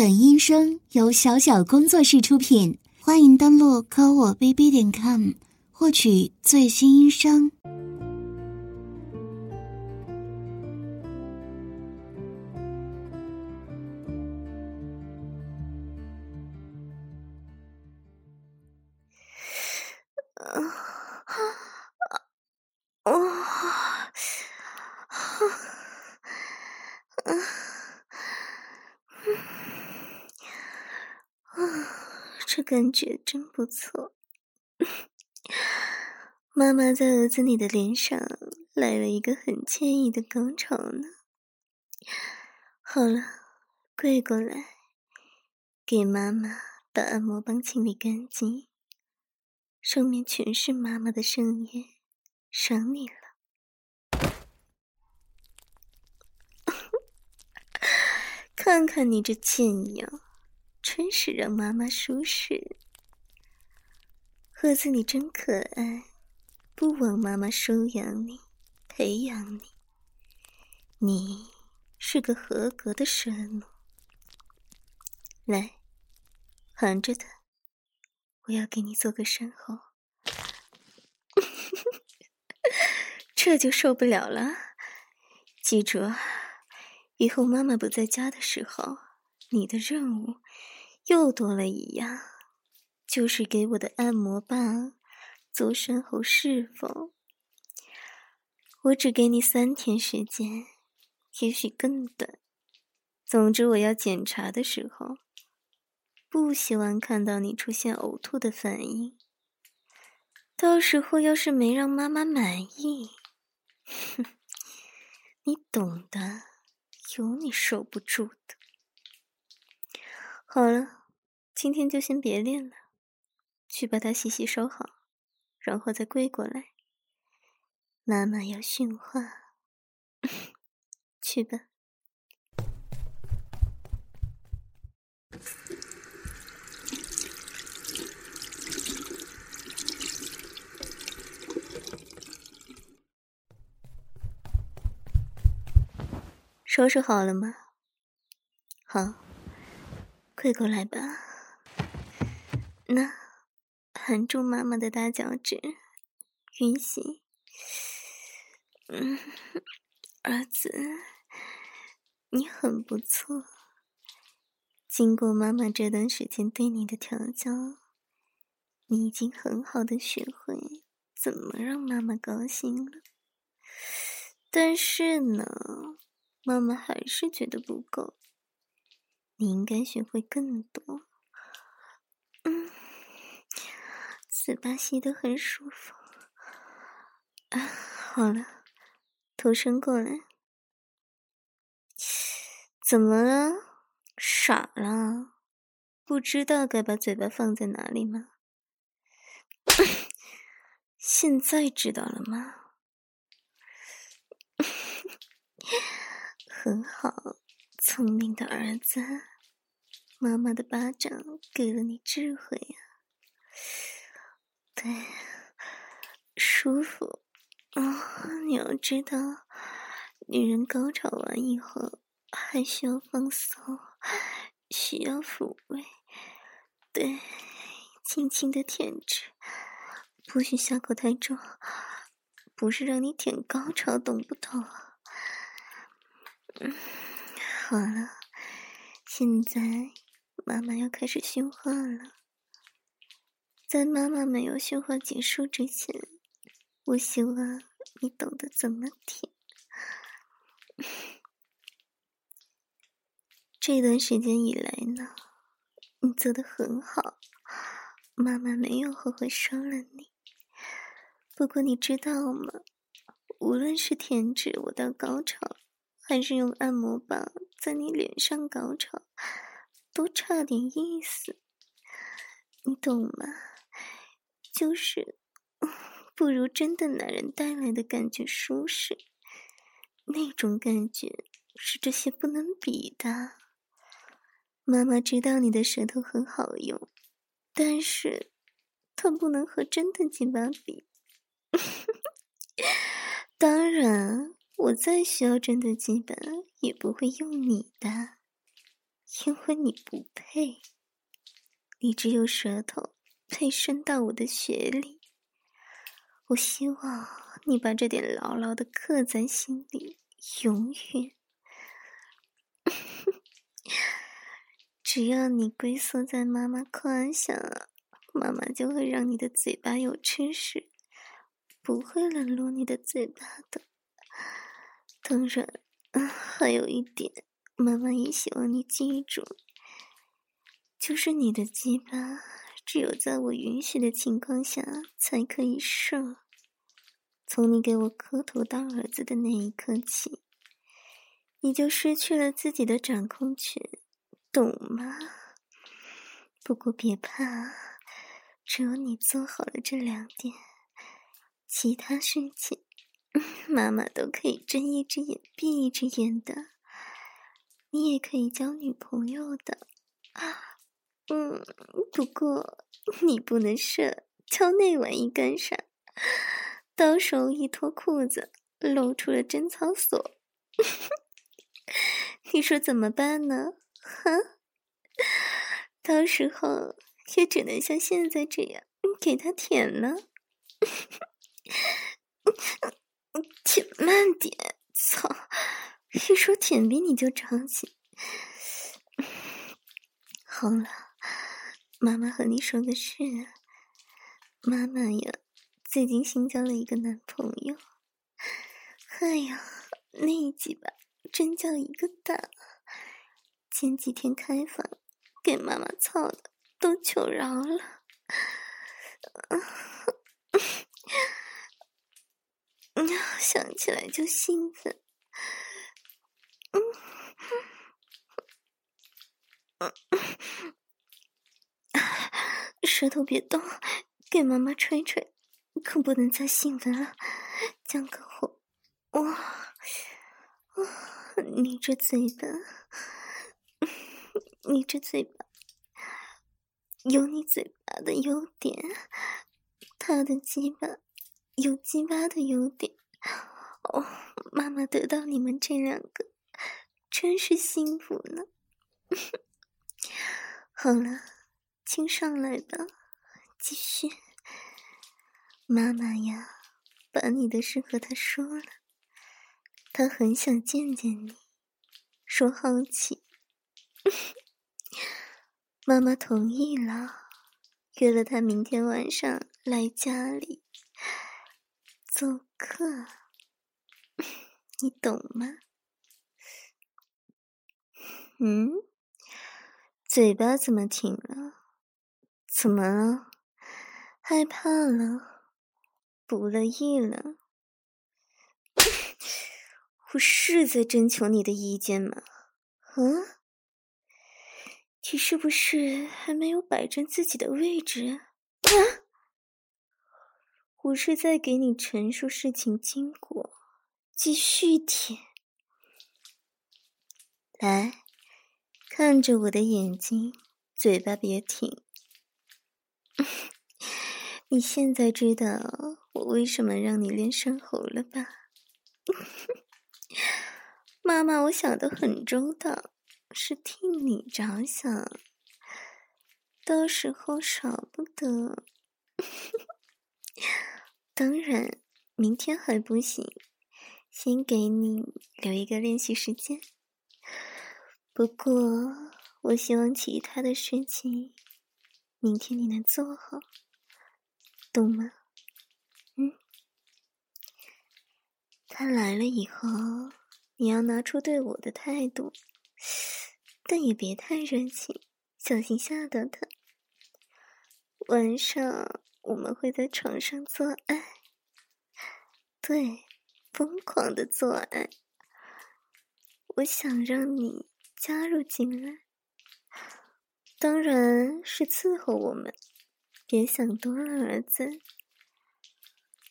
本音声由小小工作室出品，欢迎登录科我 bb 点 com 获取最新音声。这感觉真不错，妈妈在儿子你的脸上来了一个很惬意的高潮呢。好了，跪过来，给妈妈把按摩棒清理干净，上面全是妈妈的声音，赏你了。看看你这贱样！真是让妈妈舒适，盒子你真可爱，不枉妈妈收养你、培养你，你是个合格的神奴。来，含着的，我要给你做个善后。这就受不了了，记住啊，以后妈妈不在家的时候，你的任务。又多了一样，就是给我的按摩棒做身后释放。我只给你三天时间，也许更短。总之，我要检查的时候，不希望看到你出现呕吐的反应。到时候要是没让妈妈满意，哼，你懂的，有你受不住的。好了。今天就先别练了，去把它洗洗收好，然后再归过来。妈妈要训话，去吧。收拾好了吗？好，跪过来吧。那，含住妈妈的大脚趾，允许。嗯，儿子，你很不错。经过妈妈这段时间对你的调教，你已经很好的学会怎么让妈妈高兴了。但是呢，妈妈还是觉得不够。你应该学会更多。嗯。嘴巴吸得很舒服，啊，好了，头伸过来。怎么了？傻了？不知道该把嘴巴放在哪里吗？现在知道了吗？很好，聪明的儿子，妈妈的巴掌给了你智慧呀。对，舒服啊！你要知道，女人高潮完以后还需要放松，需要抚慰，对，轻轻的舔着，不许下口太重，不是让你舔高潮，懂不懂？嗯，好了，现在妈妈要开始训话了。在妈妈没有训话结束之前，我希望你懂得怎么舔。这段时间以来呢，你做的很好，妈妈没有后悔收了你。不过你知道吗？无论是舔止我到高潮，还是用按摩棒在你脸上高潮，都差点意思，你懂吗？就是，不如真的男人带来的感觉舒适，那种感觉是这些不能比的。妈妈知道你的舌头很好用，但是它不能和真的鸡巴比。当然，我再需要真的鸡巴，也不会用你的。因为你不配，你只有舌头配伸到我的血里。我希望你把这点牢牢的刻在心里，永远。只要你龟缩在妈妈胯下，妈妈就会让你的嘴巴有吃食，不会冷落你的嘴巴的。当然，还有一点。妈妈也希望你记住，就是你的鸡巴只有在我允许的情况下才可以射。从你给我磕头当儿子的那一刻起，你就失去了自己的掌控权，懂吗？不过别怕，只有你做好了这两点，其他事情妈妈都可以睁一只眼闭一只眼的。你也可以交女朋友的，啊，嗯，不过你不能射，交那玩意干啥？到时候一脱裤子，露出了贞操锁，你说怎么办呢？哈，到时候也只能像现在这样给他舔了，舔慢点，操！一说舔逼你就着急，好了，妈妈和你说个事，妈妈呀，最近新交了一个男朋友，哎呀，那几把真叫一个大，前几天开房给妈妈操的都求饶了，想起来就兴奋。嗯，舌头别动，给妈妈吹吹，可不能再兴奋了，降个火。哇，你这嘴巴，你这嘴巴有你嘴巴的优点，他的鸡巴有鸡巴的优点。哦，妈妈得到你们这两个。真是幸福呢！好了，请上来吧，继续。妈妈呀，把你的事和他说了，他很想见见你，说好奇。妈妈同意了，约了他明天晚上来家里做客，你懂吗？嗯，嘴巴怎么停了？怎么了？害怕了？不乐意了？我是在征求你的意见吗？啊？你是不是还没有摆正自己的位置？啊！我是在给你陈述事情经过，继续舔。来。看着我的眼睛，嘴巴别停。你现在知道我为什么让你练生喉了吧？妈妈，我想的很周到，是替你着想，到时候少不得。当然，明天还不行，先给你留一个练习时间。不过，我希望其他的事情，明天你能做好，懂吗？嗯。他来了以后，你要拿出对我的态度，但也别太热情，小心吓到他。晚上我们会在床上做爱，对，疯狂的做爱。我想让你。加入进来，当然是伺候我们。别想多了，儿子。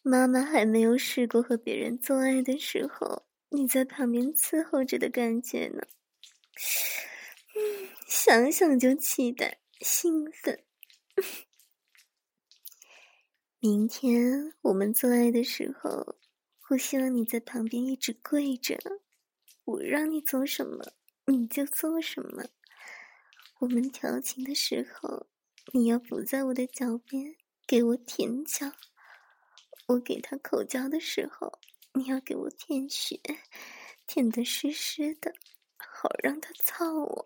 妈妈还没有试过和别人做爱的时候，你在旁边伺候着的感觉呢。想想就期待、兴奋。明天我们做爱的时候，我希望你在旁边一直跪着。我让你做什么？你就做什么，我们调情的时候，你要伏在我的脚边给我舔脚；我给他口交的时候，你要给我舔血，舔得湿湿的，好让他操我。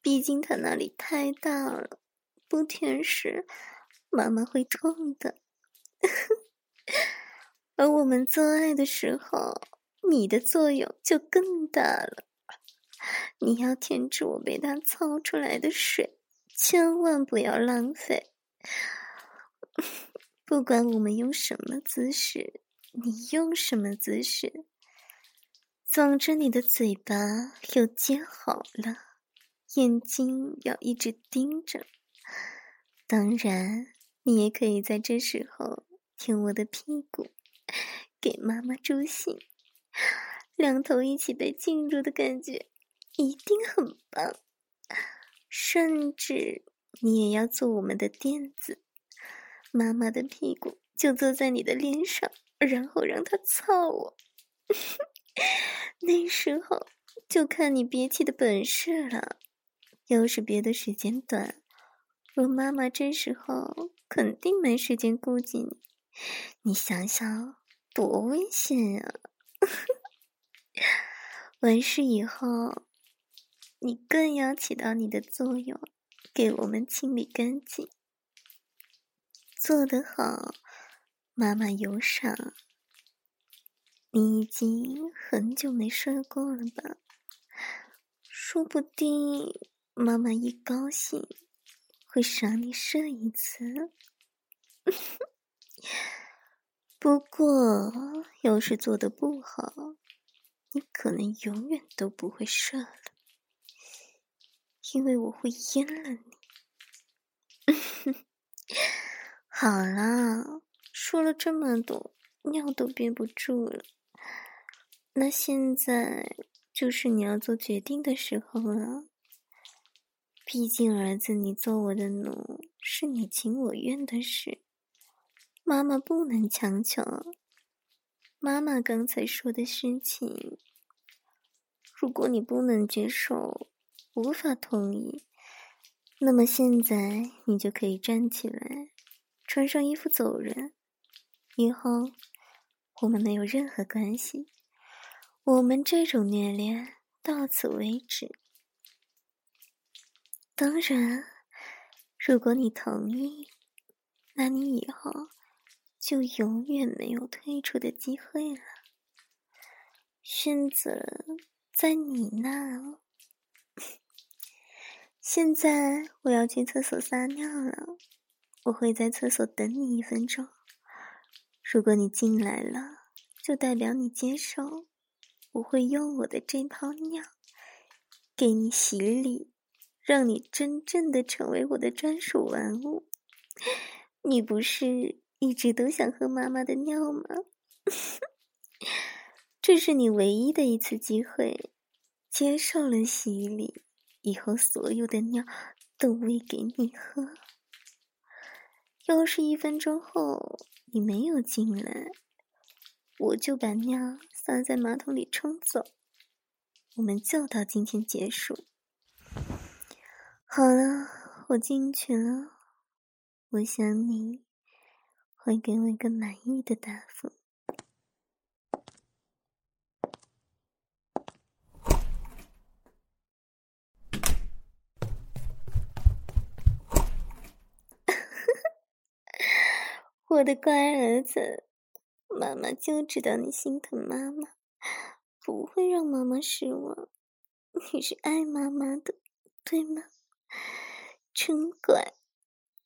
毕竟他那里太大了，不舔时妈妈会痛的。而我们做爱的时候，你的作用就更大了。你要舔着我被他操出来的水，千万不要浪费。不管我们用什么姿势，你用什么姿势，总之你的嘴巴要接好了，眼睛要一直盯着。当然，你也可以在这时候舔我的屁股。给妈妈助兴，两头一起被进入的感觉一定很棒。甚至你也要做我们的垫子，妈妈的屁股就坐在你的脸上，然后让他操我。那时候就看你憋气的本事了。要是憋的时间短，我妈妈这时候肯定没时间顾及你。你想想。多危险呀！完事以后，你更要起到你的作用，给我们清理干净。做得好，妈妈有赏。你已经很久没睡过了吧？说不定妈妈一高兴，会赏你射一次。不过，要是做的不好，你可能永远都不会射了，因为我会阉了你。好了，说了这么多，尿都憋不住了。那现在就是你要做决定的时候了。毕竟，儿子，你做我的奴，是你情我愿的事。妈妈不能强求。妈妈刚才说的事情，如果你不能接受，无法同意，那么现在你就可以站起来，穿上衣服走人。以后我们没有任何关系，我们这种虐恋到此为止。当然，如果你同意，那你以后。就永远没有退出的机会了。选择在你那。现在我要去厕所撒尿了，我会在厕所等你一分钟。如果你进来了，就代表你接受。我会用我的这泡尿给你洗礼，让你真正的成为我的专属玩物。你不是？一直都想喝妈妈的尿吗？这是你唯一的一次机会，接受了洗礼，以后所有的尿都喂给你喝。要是一分钟后你没有进来，我就把尿撒在马桶里冲走。我们就到今天结束。好了，我进去了。我想你。会给我一个满意的答复。我的乖儿子，妈妈就知道你心疼妈妈，不会让妈妈失望。你是爱妈妈的，对吗？真乖，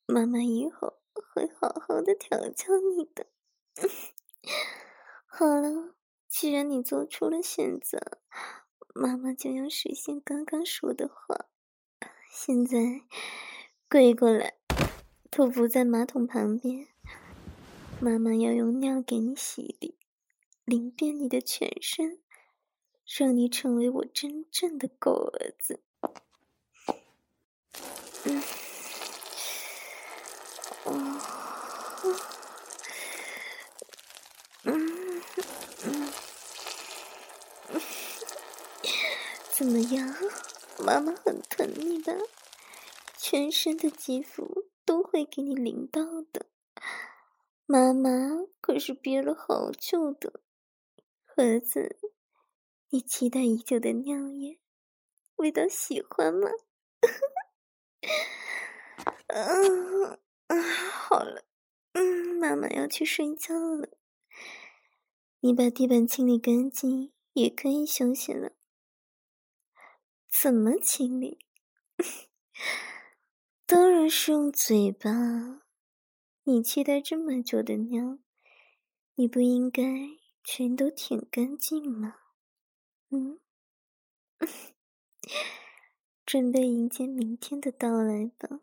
妈妈以后。会好好的调教你的。好了，既然你做出了选择，妈妈就要实现刚刚说的话。现在跪过来，头伏在马桶旁边，妈妈要用尿给你洗礼，淋遍你的全身，让你成为我真正的狗儿子。嗯。嗯嗯，怎么样？妈妈很疼你吧，全身的肌肤都会给你淋到的。妈妈可是憋了好久的，盒子，你期待已久的尿液，味道喜欢吗？嗯啊，好了，嗯，妈妈要去睡觉了。你把地板清理干净，也可以休息了。怎么清理？当然是用嘴巴。你期待这么久的尿，你不应该全都舔干净吗？嗯，准备迎接明天的到来吧。